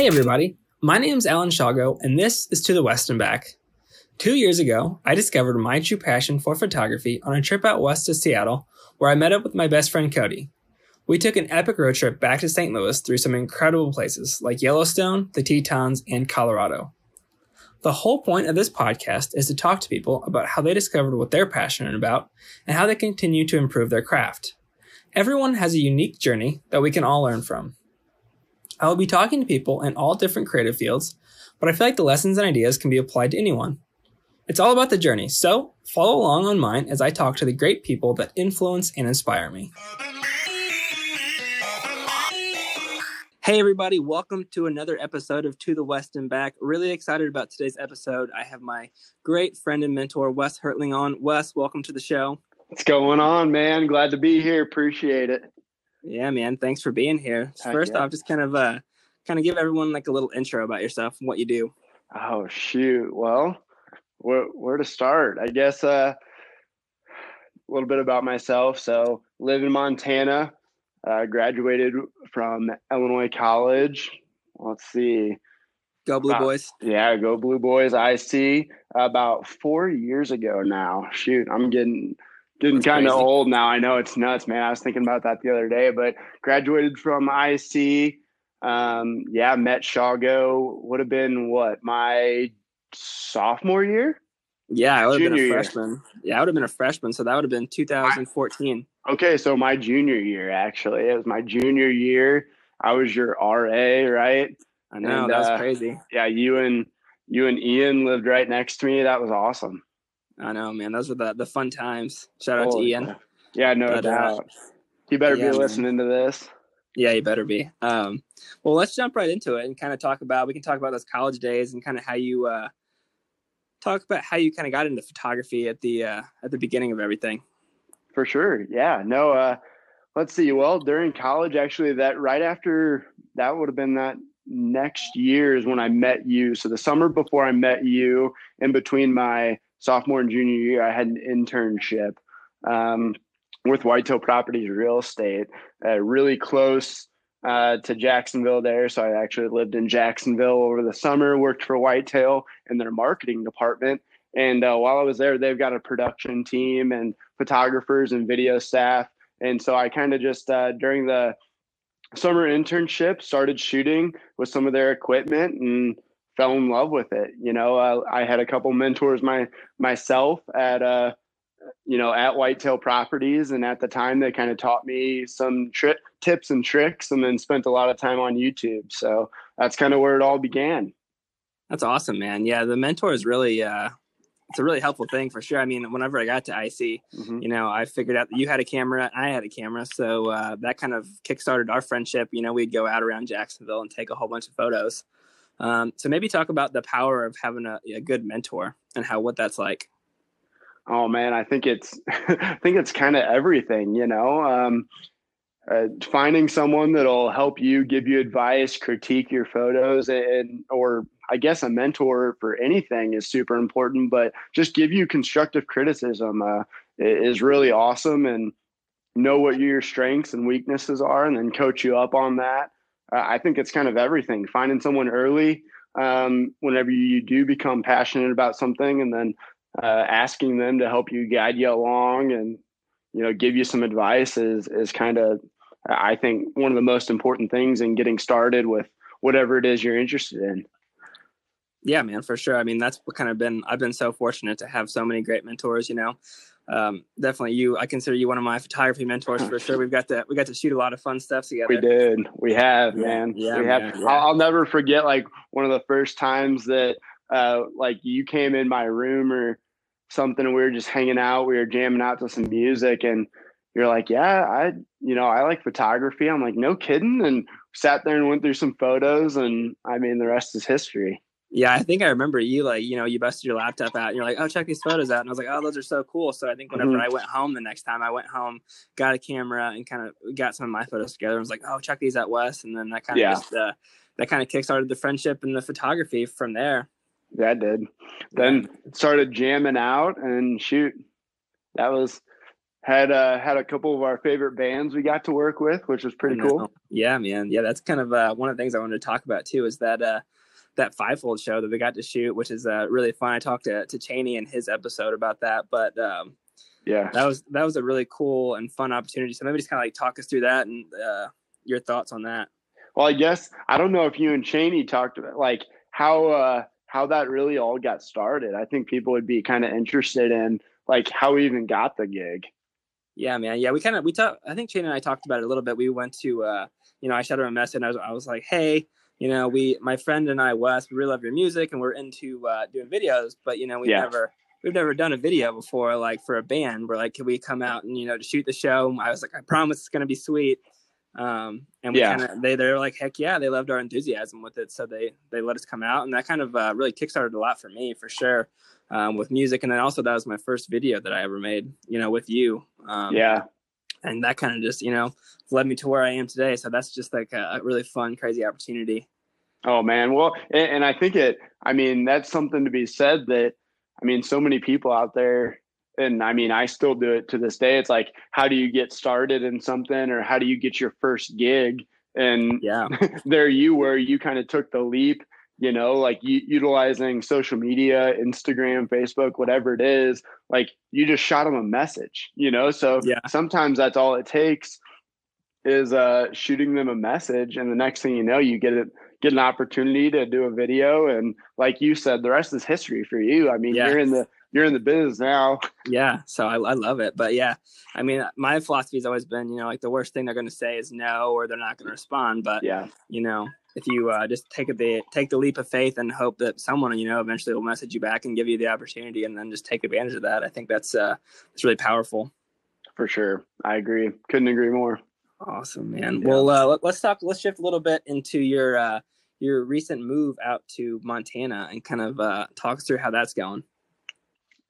Hey, everybody. My name is Alan Shago, and this is To the West and Back. Two years ago, I discovered my true passion for photography on a trip out west to Seattle, where I met up with my best friend Cody. We took an epic road trip back to St. Louis through some incredible places like Yellowstone, the Tetons, and Colorado. The whole point of this podcast is to talk to people about how they discovered what they're passionate about and how they continue to improve their craft. Everyone has a unique journey that we can all learn from. I will be talking to people in all different creative fields, but I feel like the lessons and ideas can be applied to anyone. It's all about the journey, so follow along on mine as I talk to the great people that influence and inspire me. Hey, everybody, welcome to another episode of To the West and Back. Really excited about today's episode. I have my great friend and mentor, Wes Hertling, on. Wes, welcome to the show. What's going on, man? Glad to be here. Appreciate it. Yeah, man. Thanks for being here. First off, just kind of uh kind of give everyone like a little intro about yourself and what you do. Oh shoot. Well, where where to start? I guess uh, a little bit about myself. So, live in Montana. Uh, graduated from Illinois College. Let's see. Go Blue. Boys. Yeah, go Blue Boys. I see. About four years ago now. Shoot, I'm getting getting kind of old now. I know it's nuts, man. I was thinking about that the other day. But graduated from IC. Um, yeah, met Shago. Would have been what my sophomore year. Yeah, I would have been a year. freshman. Yeah, I would have been a freshman, so that would have been 2014. Okay, so my junior year actually. It was my junior year. I was your RA, right? I know And, that uh, crazy. Yeah, you and you and Ian lived right next to me. That was awesome. I know, man. Those were the the fun times. Shout out to Ian. Yeah, no But, uh, doubt. He better yeah, be man. listening to this. Yeah, you better be. Um, well, let's jump right into it and kind of talk about. We can talk about those college days and kind of how you uh, talk about how you kind of got into photography at the uh, at the beginning of everything. For sure. Yeah. No, uh let's see. Well, during college actually that right after that would have been that next year is when I met you. So the summer before I met you, in between my sophomore and junior year, I had an internship um, with Whitetail Properties Real Estate, uh, really close uh, to Jacksonville there. So I actually lived in Jacksonville over the summer, worked for Whitetail in their marketing department. And uh, while I was there, they've got a production team and photographers and video staff. And so I kind of just uh, during the summer internship started shooting with some of their equipment and fell in love with it. You know, uh, I had a couple mentors my myself at uh, you know at Whitetail Properties, and at the time they kind of taught me some tri- tips and tricks, and then spent a lot of time on YouTube. So that's kind of where it all began. That's awesome, man. Yeah, the mentor is really uh, it's a really helpful thing for sure. I mean, whenever I got to IC, Mhm. you know, I figured out that you had a camera, I had a camera, so uh, that kind of kickstarted our friendship. You know, we'd go out around Jacksonville and take a whole bunch of photos. Um, so maybe talk about the power of having a, a good mentor and how what that's like. Oh man, I think it's I think it's kind of everything, you know. Um, uh, finding someone that'll help you, give you advice, critique your photos, and or I guess a mentor for anything is super important. But just give you constructive criticism uh, is really awesome, and know what your strengths and weaknesses are, and then coach you up on that. Uh, I think it's kind of everything. Finding someone early um, whenever you do become passionate about something, and then uh, asking them to help you guide you along and you know give you some advice is is kind of I think one of the most important things in getting started with whatever it is you're interested in. Yeah, man, for sure. I mean, that's what kind of been. I've been so fortunate to have so many great mentors. You know, um, definitely you. I consider you one of my photography mentors for sure. We've got to we got to shoot a lot of fun stuff together. We did. We have, Yeah, man. yeah, we have. yeah. I'll, I'll never forget like one of the first times that uh, like you came in my room or something and we were just hanging out. We were jamming out to some music and you're like, yeah, I, you know, I like photography. I'm like, no kidding. And sat there and went through some photos and I mean, the rest is history. Yeah, I think I remember you like, you know, you busted your laptop out and you're like, oh, check these photos out. And I was like, oh, those are so cool. So I think whenever Mhm. I went home the next time, I went home, got a camera and kind of got some of my photos together. I was like, oh, check these out, Wes. And then that kind of Yeah. just, uh, that kind of kickstarted the friendship and the photography from there. Yeah, I did. Then started jamming out and shoot. That was had uh, had a couple of our favorite bands we got to work with, which was pretty cool. Yeah, man. Yeah, that's kind of uh, one of the things I wanted to talk about too. Is that uh, that fivefold show that we got to shoot, which is uh, really fun. I talked to to Cheney in his episode about that, but um, yeah, that was that was a really cool and fun opportunity. So maybe just kind of like talk us through that and uh, your thoughts on that. Well, I guess I don't know if you and Cheney talked about like how uh, how that really all got started. I think people would be kind of interested in like how we even got the gig. Yeah, man. Yeah, we kind of we talked. I think Cheney and I talked about it a little bit. We went to uh, you know I shot her a message and I was I was like, hey, you know, we my friend and I, Wes, we really love your music and we're into uh, doing videos, but you know, we yeah. never we've never done a video before, like for a band. We're like, can we come out and you know to shoot the show? I was like, I promise it's gonna be sweet. Um, and we yeah. kind of they they're like, heck yeah, they loved our enthusiasm with it, so they they let us come out, and that kind of uh, really kickstarted a lot for me for sure. Um, with music, and then also that was my first video that I ever made, you know, with you. Um, yeah, and that kind of just you know led me to where I am today. So that's just like a, really fun, crazy opportunity. Oh man, well, and, and I think it. I mean, that's something to be said. That I mean, so many people out there and I mean, I still do it to this day. It's like, how do you get started in something, or how do you get your first gig? And yeah, there you were. You kind of took the leap. You know, like u- utilizing social media, Instagram, Facebook, whatever it is. Like you just shot them a message. You know, so yeah. sometimes that's all it takes is uh, shooting them a message, and the next thing you know, you get it get an opportunity to do a video and like you said the rest is history for you i mean yeah. you're in the you're in the biz now. Yeah, so I, I love it. But yeah, I mean, my philosophy has always been, you know, like the worst thing they're going to say is no, or they're not going to respond. But yeah, you know, if you uh, just take the take the leap of faith and hope that someone you know eventually will message you back and give you the opportunity, and then just take advantage of that, I think that's uh, that's really powerful. For sure, I agree. Couldn't agree more. Awesome, man. Yeah. Well, uh, let, us talk. Let's shift a little bit into your uh, your recent move out to Montana and kind of uh, talk us through how that's going.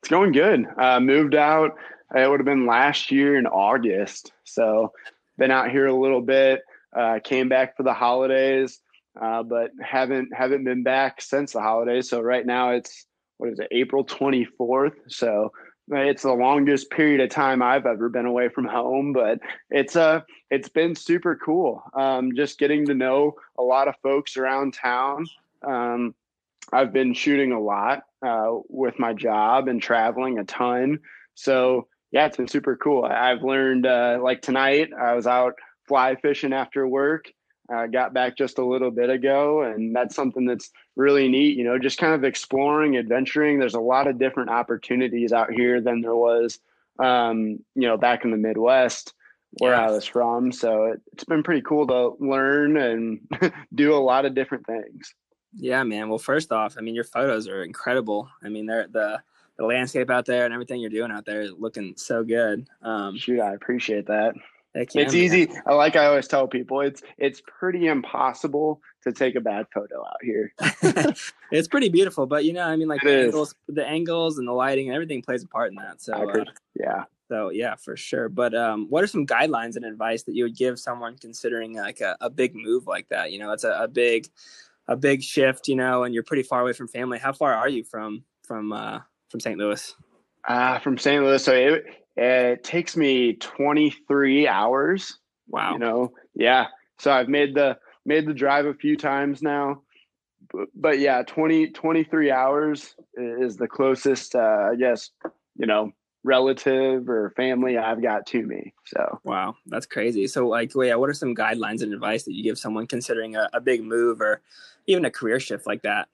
It's going good. Uh, moved out. It would have been last year in August. So been out here a little bit. Uh, came back for the holidays, uh, but haven't haven't been back since the holidays. So right now it's what is it, April twenty fourth. So it's the longest period of time I've ever been away from home, but it's uh it's been super cool. Um, just getting to know a lot of folks around town. Um, I've been shooting a lot uh, with my job and traveling a ton. So yeah, it's been super cool. I've learned uh, like tonight I was out fly fishing after work. I uh, got back just a little bit ago, and that's something that's really neat. You know, just kind of exploring, adventuring. There's a lot of different opportunities out here than there was, um, you know, back in the Midwest where yeah. I was from. So it, it's been pretty cool to learn and do a lot of different things. Yeah, man. Well, first off, I mean, your photos are incredible. I mean, they're the the landscape out there and everything you're doing out there is looking so good. Um, Shoot, I appreciate that. It's easy. Like I always tell people, it's it's pretty impossible to take a bad photo out here. it's pretty beautiful, but you know, I mean, like the angles, the angles, and the lighting and everything plays a part in that. So, uh, yeah. So yeah, for sure. But um, what are some guidelines and advice that you would give someone considering like a, a big move like that? You know, it's a, a big a big shift, you know, and you're pretty far away from family. How far are you from from uh, from St. Louis? Uh, from St. Louis, so it, it takes me 23 hours. Wow. You know, yeah. So I've made the made the drive a few times now, but, but yeah, 20 23 hours is the closest. Uh, I guess you know relative or family I've got to me. So wow, that's crazy. So like, yeah, what are some guidelines and advice that you give someone considering a, a big move or even a career shift like that?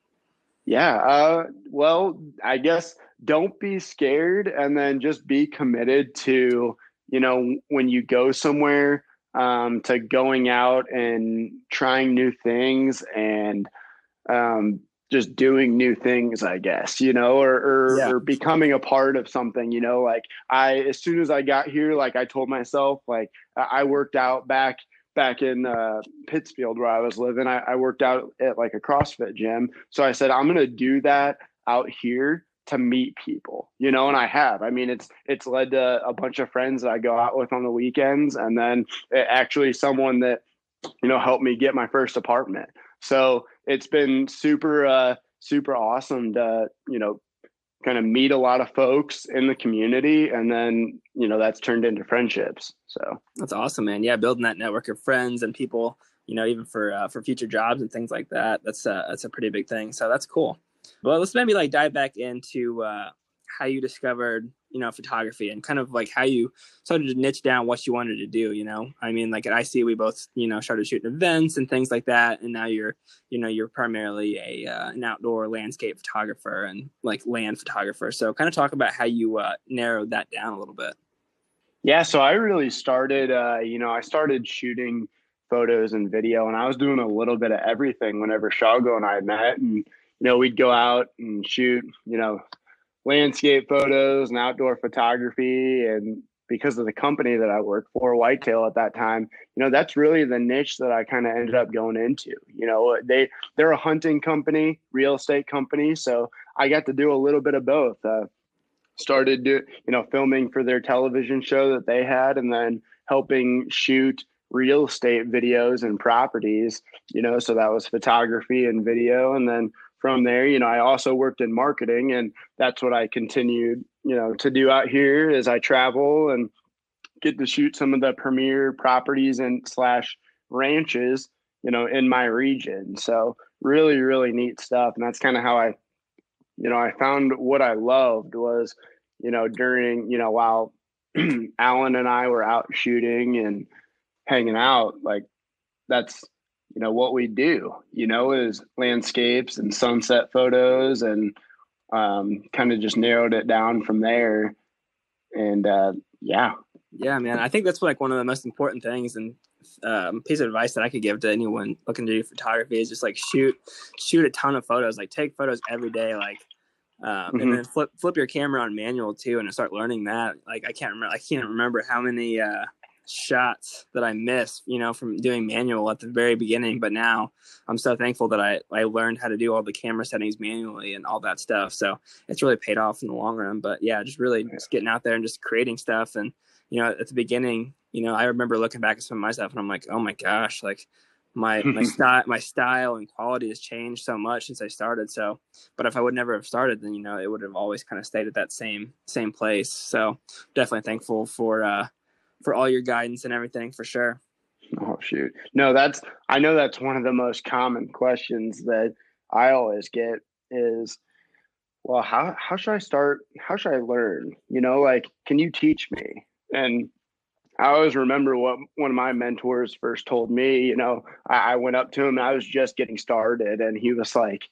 Yeah, uh, well, I guess don't be scared, and then just be committed to you know when you go somewhere um, to going out and trying new things and um, just doing new things, I guess, you know, or or, yeah. or, becoming a part of something, you know, like I as soon as I got here, like I told myself, like I worked out back back in uh, Pittsfield where I was living. I, I worked out at like a CrossFit gym. So I said, I'm gonna do that out here to meet people, you know, and I have. I mean, it's it's led to a bunch of friends that I go out with on the weekends, and then actually someone that you know helped me get my first apartment. So it's been super uh, super awesome to you know kind of meet a lot of folks in the community and then you know that's turned into friendships so. That's awesome man. Yeah building that network of friends and people you know even for uh, for future jobs and things like that that's uh, that's a pretty big thing so that's cool. Well let's maybe like dive back into uh, how you discovered you know photography and kind of like how you started to niche down what you wanted to do you know? I mean like at ic we both you know started shooting events and things like that and now you're you know you're primarily a uh, an outdoor landscape photographer and like land photographer. So kind of talk about how you uh, narrowed that down a little bit. Yeah so i really started uh, you know i started shooting photos and video and i was doing a little bit of everything whenever shago and i met and you know we'd go out and shoot you know landscape photos and outdoor photography and because of the company that I worked for, Whitetail at that time, you know, that's really the niche that I kind of ended up going into. You know, they they're a hunting company, real estate company, so I got to do a little bit of both. Uh, started do you know filming for their television show that they had, and then helping shoot real estate videos and properties. You know, so that was photography and video, and then from there, you know, I also worked in marketing and that's what I continued, you know, to do out here as I travel and get to shoot some of the premier properties and slash ranches, you know, in my region. So really, really neat stuff. And that's kind of how I, you know, I found what I loved was, you know, during, you know, while Alan and I were out shooting and hanging out, like that's you know what we do you know is landscapes and sunset photos and um, kind of just narrowed it down from there. And uh, yeah. Yeah man. I think that's like one of the most important things and um, piece of advice that i could give to anyone looking to do photography is just like shoot shoot a ton of photos like take photos every day like um, mm-hmm. and then flip flip your camera on manual too and start learning that. Like i can't remember i can't remember how many uh shots that I missed, you know, from doing manual at the very beginning. But now I'm so thankful that I, I learned how to do all the camera settings manually and all that stuff. So it's really paid off in the long run. But yeah, just really just getting out there and just creating stuff. And, you know, at the beginning, you know, I remember looking back at some of my stuff and I'm like, oh my gosh, like my my style my style and quality has changed so much since I started. So, but if I would never have started, then you know it would have always kind of stayed at that same same place. So, definitely thankful for uh, for all your guidance and everything for sure. Oh shoot. No, that's I know that's one of the most common questions that I always get is well, how how should I start? How should I learn? You know, like can you teach me? And I always remember what one of my mentors first told me, you know, I, I went up to him I was just getting started and he was like,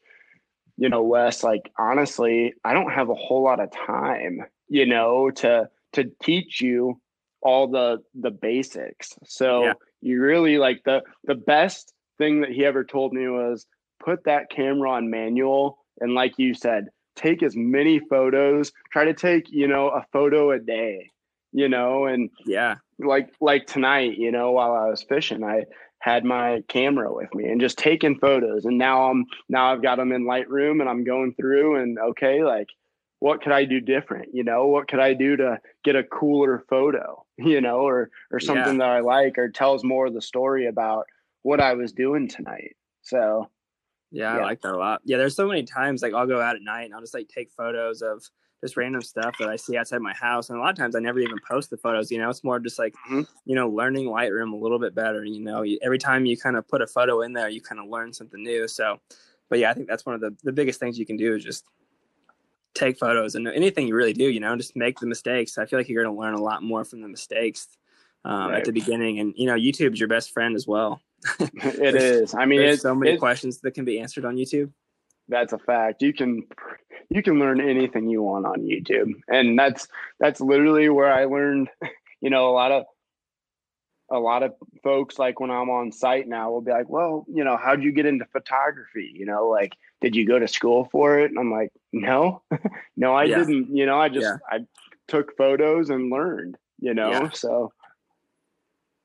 you know, Wes, like honestly, I don't have a whole lot of time, you know, to to teach you all the the basics. So yeah. you really like the the best thing that he ever told me was put that camera on manual and like you said, take as many photos, try to take, you know, a photo a day, you know, and yeah. Like like tonight, you know, while I was fishing, I had my camera with me and just taking photos and now I'm now I've got them in Lightroom and I'm going through and okay, like what could I do different? You know, what could I do to get a cooler photo? You know, or or something yeah. that I like, or tells more of the story about what I was doing tonight. So, yeah, yeah, I like that a lot. Yeah, there's so many times like I'll go out at night and I'll just like take photos of just random stuff that I see outside my house, and a lot of times I never even post the photos. You know, it's more just like mm-hmm. you know learning Lightroom a little bit better. You know, every time you kind of put a photo in there, you kind of learn something new. So, but yeah, I think that's one of the the biggest things you can do is just take photos and anything you really do, you know, just make the mistakes. I feel like you're going to learn a lot more from the mistakes um, right. at the beginning. And, you know, YouTube's your best friend as well. it is. I mean, there's so many questions that can be answered on YouTube. That's a fact. You can, you can learn anything you want on YouTube. And that's, that's literally where I learned, you know, a lot of, a lot of folks like when I'm on site now will be like, well, you know, how'd you get into photography? You know, like, did you go to school for it? And I'm like, no, no, I yeah. didn't. You know, I just, yeah. I took photos and learned, you know, yeah. so.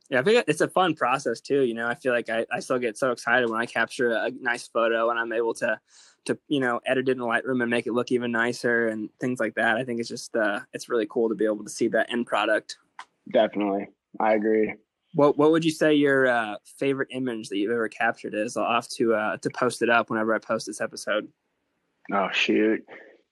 Yeah, I think it's a fun process too. You know, I feel like I, I still get so excited when I capture a nice photo and I'm able to, to, you know, edit it in the Lightroom and make it look even nicer and things like that. I think it's just, uh, it's really cool to be able to see that end product. Definitely. I agree. What What would you say your uh, favorite image that you've ever captured is? I'll have to uh, to post it up whenever I post this episode. Oh shoot,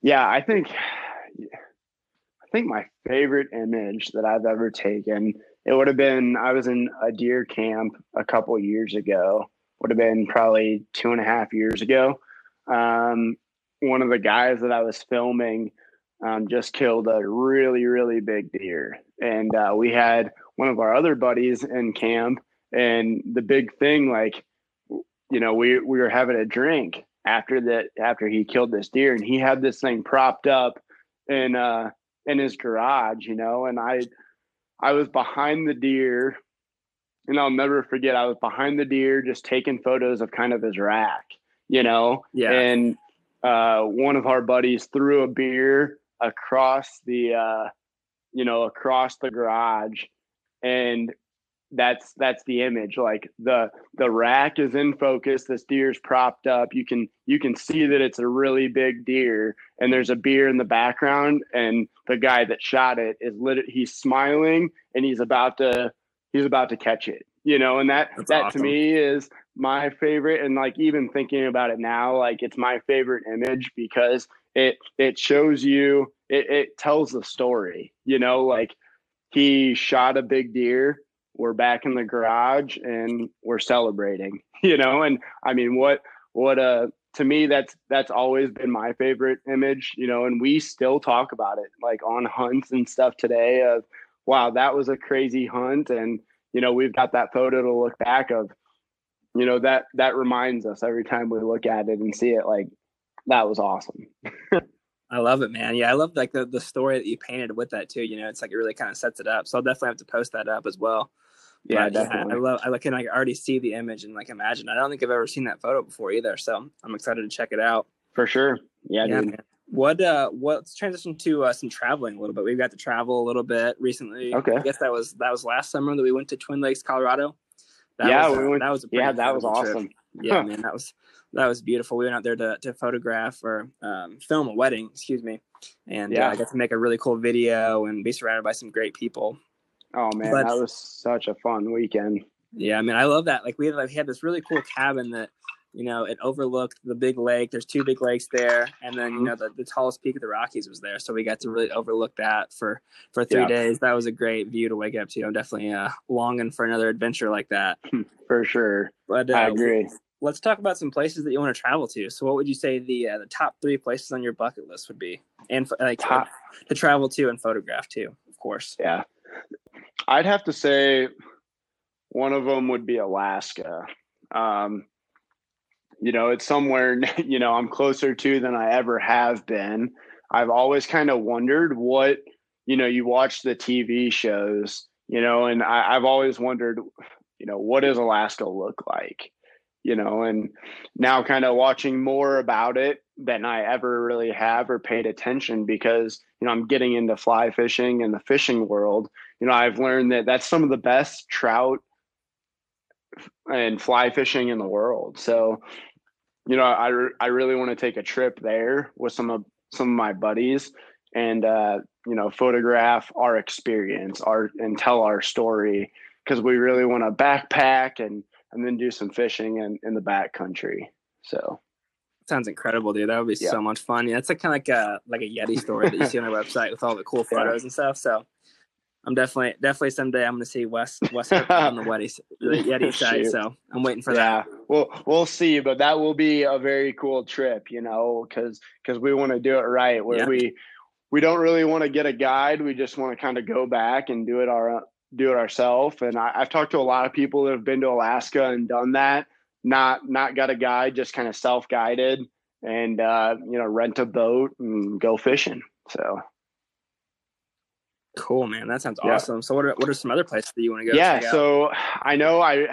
Yeah, I think I think my favorite image that I've ever taken it would have been I was in a deer camp a couple years ago. Would have been probably two and a half years ago. Um, one of the guys that I was filming um, just killed a really really big deer, and uh, we had one of our other buddies in camp. And the big thing, like, you know, we we were having a drink after that after he killed this deer, and he had this thing propped up in uh in his garage, you know, and I I was behind the deer and I'll never forget I was behind the deer just taking photos of kind of his rack, you know. Yeah. And uh, one of our buddies threw a beer across the uh, you know, across the garage and that's that's the image like the the rack is in focus this deer's propped up you can you can see that it's a really big deer and there's a beer in the background and the guy that shot it is lit he's smiling and he's about to he's about to catch it you know and that That's that awesome. to me is my favorite and like even thinking about it now like it's my favorite image because it it shows you it, it tells the story you know like he shot a big deer. We're back in the garage and we're celebrating you know? And i mean what what uh to me that's that's always been my favorite image you know? And we still talk about it like on hunts and stuff today of wow that was a crazy hunt. And you know we've got that photo to look back of you know that that reminds us every time we look at it and see it like that was awesome I love it, man. Yeah, I love like the, the story that you painted with that too. You know, it's like it really kind of sets it up. So I'll definitely have to post that up as well. yeah But, definitely I love. I can like already see the image and like imagine. I don't think I've ever seen that photo before either. So I'm excited to check it out. for sure yeah, dude man. What uh what let's transition to uh, some traveling a little bit. We've got to travel a little bit recently. Okay. I guess that was that was last summer that we went to Twin Lakes, Colorado. That yeah was, uh, we went, that was a yeah that was incredible trip. Yeah, man, that was that was beautiful. We went out there to, to photograph or um, film a wedding, excuse me, and yeah, Yeah. uh, I got to make a really cool video and be surrounded by some great people. oh man But- that was such a fun weekend Yeah, I mean, I love that. Like we had, like, we had this really cool cabin that, you know, it overlooked the big lake. There's two big lakes there, and then you Mhm. know the, the tallest peak of the Rockies was there, so we got to really overlook that for for three Yeah. days. That was a great view to wake up to. I'm definitely uh, longing for another adventure like that. for sure But uh, i agree Let's talk about some places that you want to travel to. So, what would you say the uh, the top three places on your bucket list would be, and like Top- to travel to and photograph to, of course. Yeah. I'd have to say one of them would be Alaska. Um, you know, it's somewhere, you know, I'm closer to than I ever have been. I've always kind of wondered what, you know, you watch the TV shows, you know, and I, I've always wondered, you know, what does Alaska look like? You know, and now kind of watching more about it than I ever really have or paid attention because, you know, I'm getting into fly fishing and the fishing world. You know, I've learned that that's some of the best trout and fly fishing in the world. So, you know, I, I really want to take a trip there with some of some of my buddies and uh, you know photograph our experience, our and tell our story because we really want to backpack and and then do some fishing in in the back country. So Sounds incredible, dude. That would be Yeah. so much fun. Yeah, that's like kind of like a like a Yeti story that you see on our website with all the cool Yeah. photos and stuff. So I'm definitely definitely someday I'm going to see Wes Wes on the Yeti the Yeti side. So I'm waiting for yeah, that. we'll we'll see, but that will be a very cool trip, you know, because because we want to do it right. Where Yeah. we we don't really want to get a guide. We just want to kind of go back and do it our do it ourselves. And I, I've talked to a lot of people that have been to Alaska and done that. Not not got a guide, just kind of self guided, and uh, you know rent a boat and go fishing. So Cool, man. That sounds Yeah. awesome. So what are what are some other places that you want to go? yeah check out? so i know i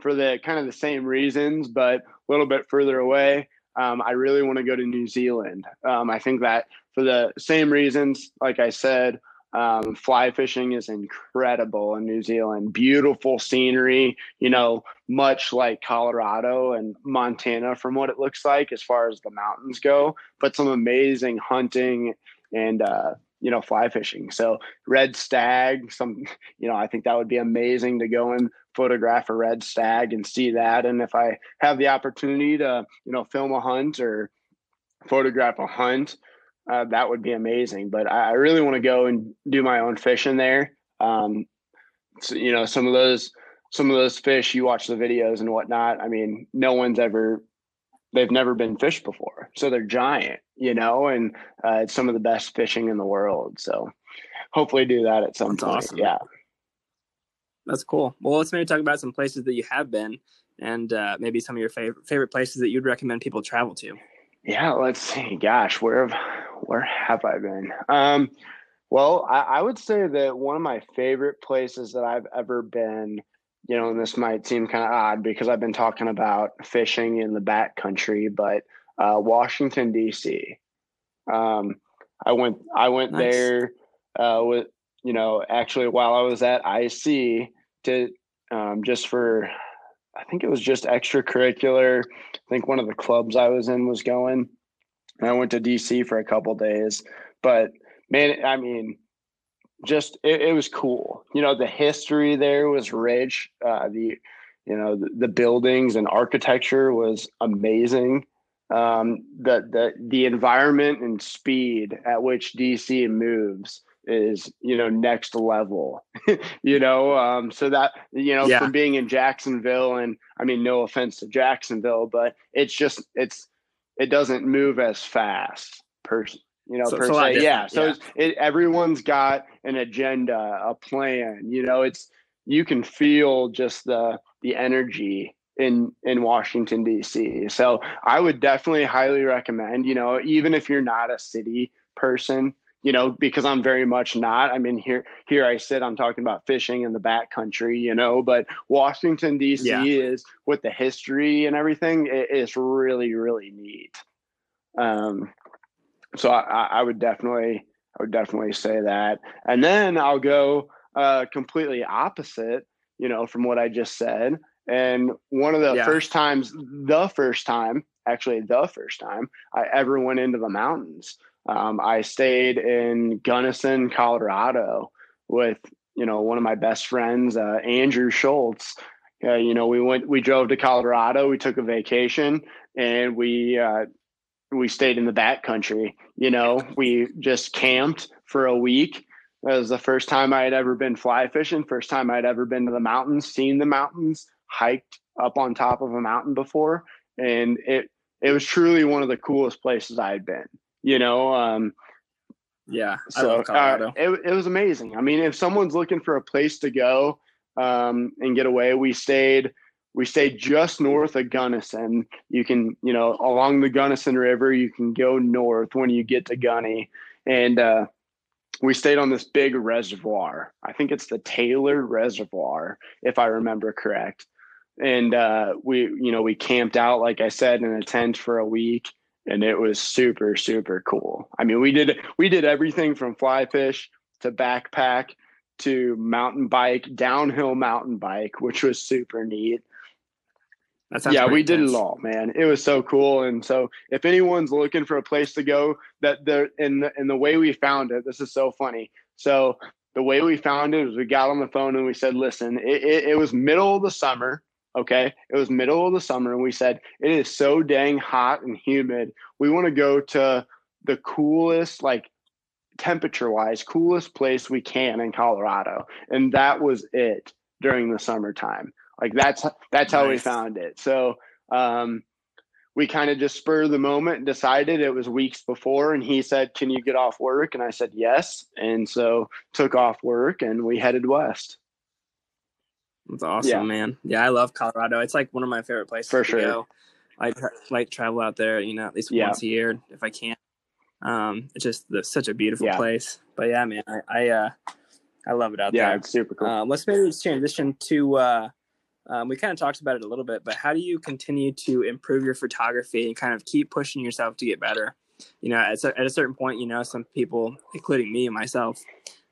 for the kind of the same reasons but a little bit further away um, i really want to go to new zealand um, i think that for the same reasons like i said um, fly fishing is incredible in new zealand beautiful scenery you know much like colorado and montana from what it looks like as far as the mountains go but some amazing hunting and uh, you know fly fishing so red stag some you know, I think that would be amazing to go and photograph a red stag and see that. And if I have the opportunity to, you know, film a hunt or photograph a hunt, uh, that would be amazing. But I, I really want to go and do my own fishing there. Um, so, you know, some of those some of those fish you watch the videos and whatnot. I mean, no one's ever they've never been fished before, so they're giant, you know, and uh, it's some of the best fishing in the world. So hopefully, do that at some That's point. awesome. Yeah. That's cool. Well, let's maybe talk about some places that you have been, and uh, maybe some of your favorite favorite places that you'd recommend people travel to. Yeah, let's see. Gosh, where have where have I been? Um, well, I, I would say that one of my favorite places that I've ever been, you know, and this might seem kind of odd because I've been talking about fishing in the back country, but uh, Washington D.C. Um, I went I went Nice. there uh, with you know actually while I was at IC to um, just for I think it was just extracurricular. I think one of the clubs I was in was going. And I went to DC for a couple days, but man, I mean, just it, it was cool. You know, the history there was rich. Uh, the you know the, the buildings and architecture was amazing. Um, the the the environment and speed at which DC moves is you know next level you know um so that you know Yeah. from being in jacksonville and i mean no offense to jacksonville but it's just it's it doesn't move as fast per you know So- per se yeah so yeah. It, everyone's got an agenda a plan you know it's you can feel just the the energy in in Washington D.C. So I would definitely highly recommend. You know, even if you're not a city person, you know, because I'm very much not. I mean, here here I sit. I'm talking about fishing in the back country, you know, but Washington D.C. Yeah. is with the history and everything. It, it's really really neat. Um, so I, I I would definitely I would definitely say that, and then I'll go uh, completely opposite. You know, from what I just said. And one of the Yeah. first times, the first time, actually the first time I ever went into the mountains, um, I stayed in Gunnison, Colorado with, you know, one of my best friends, uh, Andrew Schultz. Uh, you know, we went, we drove to Colorado, we took a vacation and we, uh, we stayed in the back country. You know, we just camped for a week. That was the first time I had ever been fly fishing, first time I'd ever been to the mountains, seen the mountains, hiked up on top of a mountain before. And it it was truly one of the coolest places I had been. You know, um, Yeah, I so uh, it, it was amazing. I mean, if someone's looking for a place to go um, and get away, we stayed we stayed just north of Gunnison. You can, you know, along the Gunnison River, you can go north when you get to Gunny, and uh, we stayed on this big reservoir. I think it's the Taylor Reservoir, if I remember correct. And uh, we, you know, we camped out, like I said, in a tent for a week, and it was super, super cool. I mean, we did we did everything from fly fish to backpack to mountain bike, downhill mountain bike, which was super neat yeah, we did it all, man. It was so cool. And so, if anyone's looking for a place to go, that the in the in the way we found it, this is so funny. So the way we found it was we got on the phone and we said, "Listen, it, it, it was middle of the summer. Okay, it was middle of the summer, and we said it is so dang hot and humid. We want to go to the coolest, like temperature wise, coolest place we can in Colorado, and that was it during the summertime. Like that's that's how we found it. So um, we kind of just spur the moment and decided it was weeks before, and he said, "Can you get off work?" And I said, "Yes." And so took off work, and we headed west. That's awesome, Yeah. man. Yeah, I love Colorado. It's like one of my favorite places For to sure. go. I like travel out there, you know, at least Yeah. once a year if I can. Um, it's just the, such a beautiful Yeah. place. But yeah, man, I I, uh, I love it out there. Yeah, it's super cool. Um, let's maybe transition to. Uh, um, we kind of talked about it a little bit, but how do you continue to improve your photography and kind of keep pushing yourself to get better? You know, at, a- at a certain point, you know, some people, including me and myself,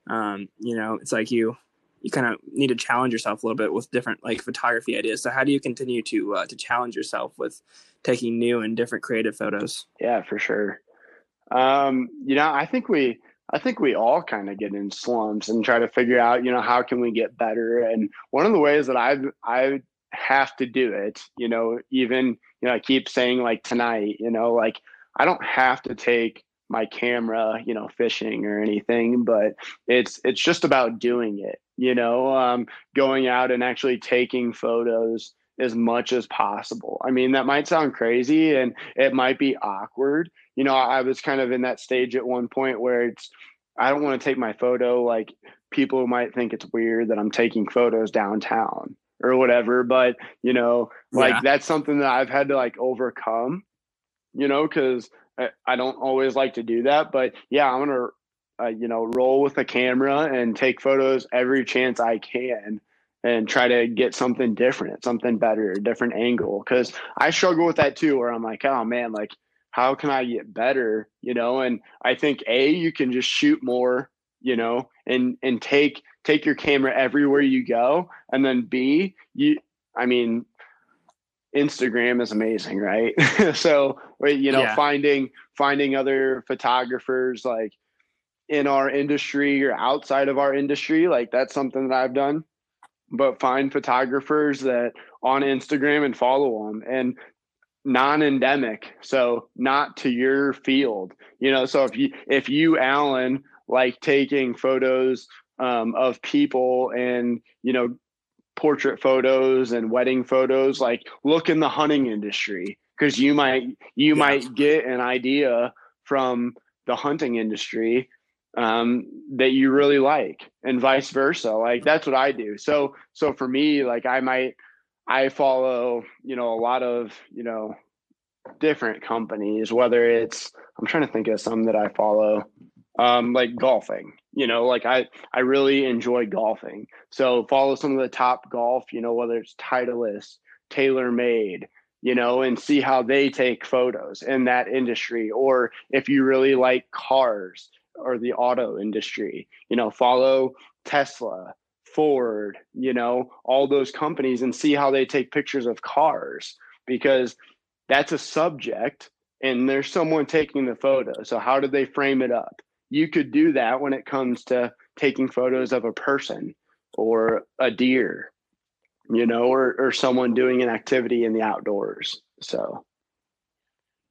um, you know, it's like you you kind of need to challenge yourself a little bit with different like photography ideas. So how do you continue to uh, to challenge yourself with taking new and different creative photos? Yeah, for sure. Um, you know, I think we I think we all kind of get in slumps and try to figure out, you know, how can we get better? And one of the ways that I've I have to do it, you know, even you know, I keep saying like tonight, you know, like I don't have to take my camera, you know, fishing or anything, but it's it's just about doing it, you know, um, going out and actually taking photos as much as possible. I mean, that might sound crazy and it might be awkward. You know, I was kind of in that stage at one point where it's I don't want to take my photo like people might think it's weird that I'm taking photos downtown or whatever, but you know, like yeah. that's something that I've had to like overcome, you know, cuz I, I don't always like to do that, but yeah, I'm going to uh, you know, roll with the camera and take photos every chance I can and try to get something different, something better, a different angle. Cause I struggle with that too, where I'm like, oh man, like, how can I get better? You know, and I think A, you can just shoot more, you know, and and take take your camera everywhere you go. And then B, you I mean, Instagram is amazing, right? so you know, yeah. finding finding other photographers like in our industry or outside of our industry, like that's something that I've done but find photographers that on Instagram and follow them and non-endemic so not to your field you know so if you if you alan like taking photos um, of people and you know portrait photos and wedding photos like look in the hunting industry because you might you yeah. might get an idea from the hunting industry um, that you really like and vice versa. Like that's what i do. So so for me like i might i follow you know a lot of you know different companies whether it's i'm trying to think of some that i follow um like golfing you know like i i really enjoy golfing. So follow some of the top golf you know whether it's titleist TaylorMade you know and see how they take photos in that industry or if you really like cars or the auto industry. You know, follow Tesla, Ford, you know, all those companies and see how they take pictures of cars because that's a subject and there's someone taking the photo. So how did they frame it up? You could do that when it comes to taking photos of a person or a deer, you know, or or someone doing an activity in the outdoors. So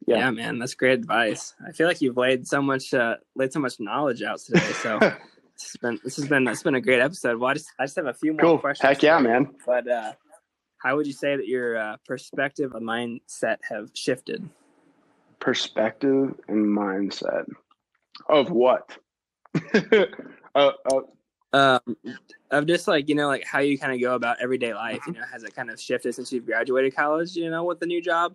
yeah. yeah, man, that's great advice. I feel like you've laid so much uh, laid so much knowledge out today. So this has been this has been it's been a great episode. Well, I just I just have a few more cool. questions. Heck yeah, man. But uh, how would you say that your uh, perspective and mindset have shifted? Perspective and mindset of what? uh, uh, um, of just like you know like how you kind of go about everyday life. You know, has it kind of shifted since you've graduated college? You know, with the new job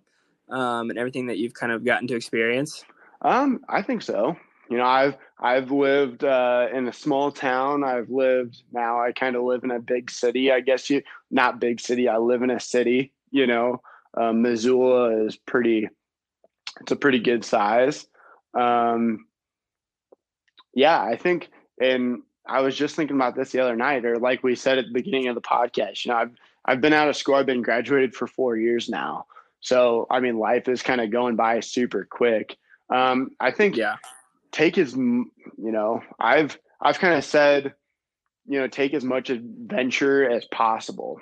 um, and everything that you've kind of gotten to experience? Um, I think so. You know, I've I've lived uh, in a small town. I've lived now. I kind of live in a big city. I guess you not big city. I live in a city. You know, um, Missoula is pretty. It's a pretty good size. Um, yeah, I think, and I was just thinking about this the other night, or like we said at the beginning of the podcast. You know, I've I've been out of school. I've been graduated for four years now. So, I mean, life is kind of going by super quick. Um, I think, yeah, take as, you know, I've, I've kind of said, you know, take as much adventure as possible.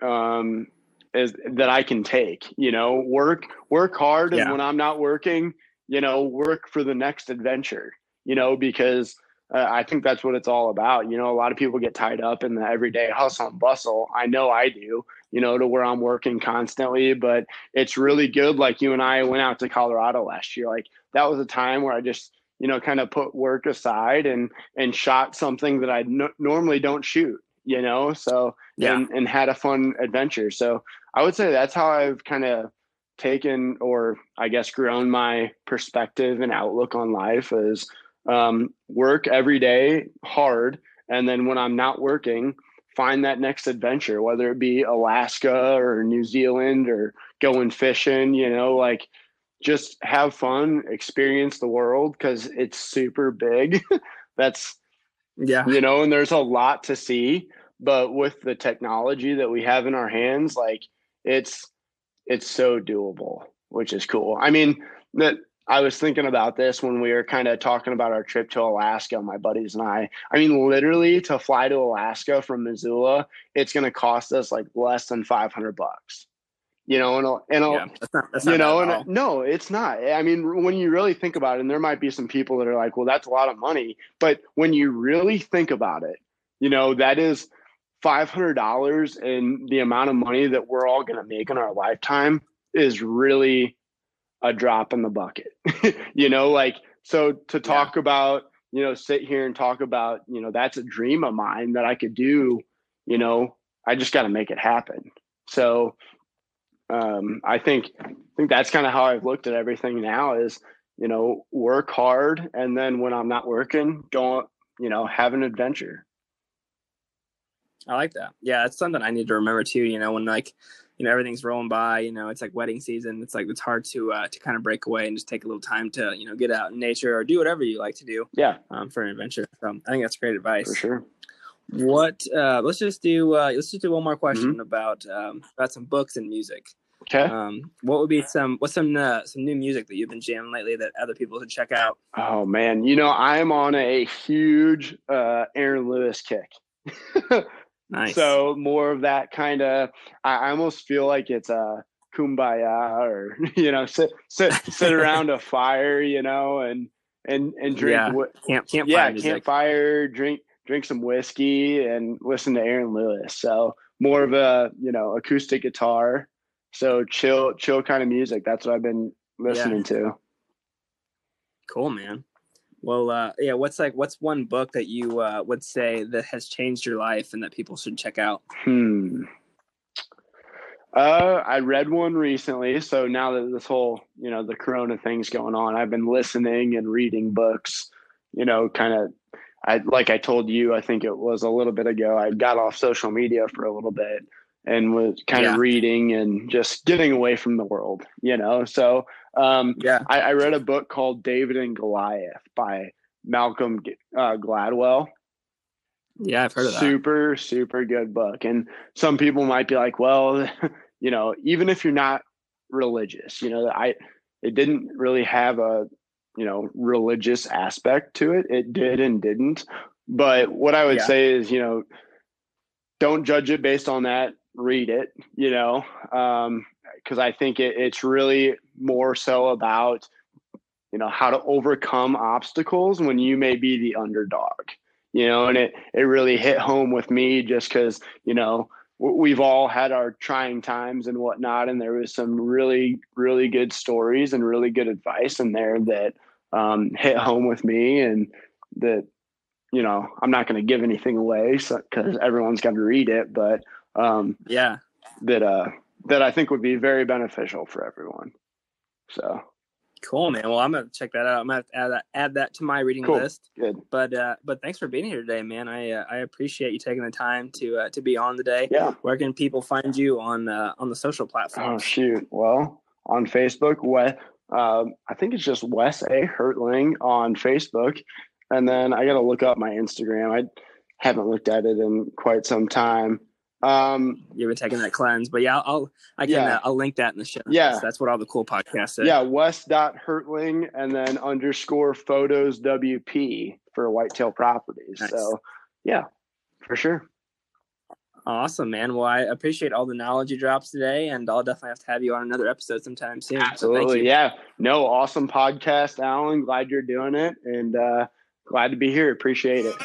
Um, as that I can take, you know, work, work hard. And when I'm not working, you know, work for the next adventure, you know, because uh, I think that's what it's all about. You know, a lot of people get tied up in the everyday hustle and bustle. I know I do, you know, to where I'm working constantly, but it's really good. Like you and I went out to Colorado last year. Like that was a time where I just, you know, kind of put work aside and, and shot something that I no- normally don't shoot, you know? So, yeah. and, and had a fun adventure. So I would say that's how I've kind of taken, or I guess grown my perspective and outlook on life is, um, work every day hard. And then when I'm not working, find that next adventure, whether it be Alaska or New Zealand or going fishing, you know, like just have fun, experience the world because it's super big. That's, yeah, you know, and there's a lot to see. But with the technology that we have in our hands, like it's, it's so doable, which is cool. I mean, that I was thinking about this when we were kind of talking about our trip to Alaska, my buddies and I. I mean, literally to fly to Alaska from Missoula, it's going to cost us like less than 500 bucks. you know, and, and Yeah, that's not, that's you know, and no, it's not. I mean, when you really think about it, and there might be some people that are like, well, that's a lot of money. But when you really think about it, you know, that is $500 and the amount of money that we're all going to make in our lifetime is really a drop in the bucket. you know, like, so to talk about, you know, sit here and talk about, you know, that's a dream of mine that I could do, you know, I just got to make it happen. So, um, I think I think that's kind of how I've looked at everything now is you know work hard and then when I'm not working, go you know have an adventure. I like that. Yeah, it's something I need to remember too. You know, when like you know everything's rolling by, you know, it's like wedding season. It's like it's hard to uh, to kind of break away and just take a little time to you know get out in nature or do whatever you like to do. Yeah, um, for an adventure. So I think that's great advice. For sure. What? Uh, let's just do. Uh, let's just do one more question mm-hmm. about um, about some books and music. Okay. Um, what would be some what's some uh, some new music that you've been jamming lately that other people should check out? Oh man, you know I'm on a huge uh, Aaron Lewis kick. nice. So more of that kind of. I, almost feel like it's a kumbaya, or you know, sit sit sit around a fire, you know, and and and drink. Yeah. Camp campfire. Yeah, campfire. Drink drink some whiskey and listen to Aaron Lewis. So more of a you know acoustic guitar. So chill chill kind of music. That's what I've been listening yeah. to. Cool, man. Well, uh, yeah. What's like? What's one book that you uh, would say that has changed your life and that people should check out? Hmm. Uh, I read one recently. So now that this whole, you know, the Corona thing's going on, I've been listening and reading books. You know, kind of I like I told you, I think it was a little bit ago. I got off social media for a little bit and was kind yeah. of reading and just getting away from the world, you know. So um, yeah, I, I, read a book called David and Goliath by Malcolm uh, Gladwell. Yeah, I've heard of that. Super, super good book. And some people might be like, well, you know, even if you're not religious, you know, I it didn't really have a you know religious aspect to it it did and didn't but what i would yeah. say is you know don't judge it based on that read it you know because um, i think it, it's really more so about you know how to overcome obstacles when you may be the underdog you know and it it really hit home with me just because you know we've all had our trying times and whatnot and there was some really really good stories and really good advice in there that um, hit home with me and that you know i'm not going to give anything away because so, everyone's got to read it but um, yeah. that uh that i think would be very beneficial for everyone so cool man well i'm gonna check that out i'm gonna add that, add that to my reading cool. list good but uh but thanks for being here today man i uh, i appreciate you taking the time to uh, to be on today yeah where can people find you on uh on the social platforms oh shoot well on facebook what um, I think it's just Wes A. Hurtling on Facebook. And then I got to look up my Instagram. I haven't looked at it in quite some time. Um, You've been taking that cleanse, but yeah, I'll, I can, yeah. uh, I'll link that in the show. Yeah. That's what all the cool podcasts say. Yeah. Wes dot Hurtling and then underscore photos WP for whitetail properties. Nice. So yeah, for sure. Awesome, man. Well, I appreciate all the knowledge you dropped today, and I'll definitely have to have you on another episode sometime soon. Absolutely. So yeah. No, awesome podcast, Alan. Glad you're doing it and uh, glad to be here. Appreciate it.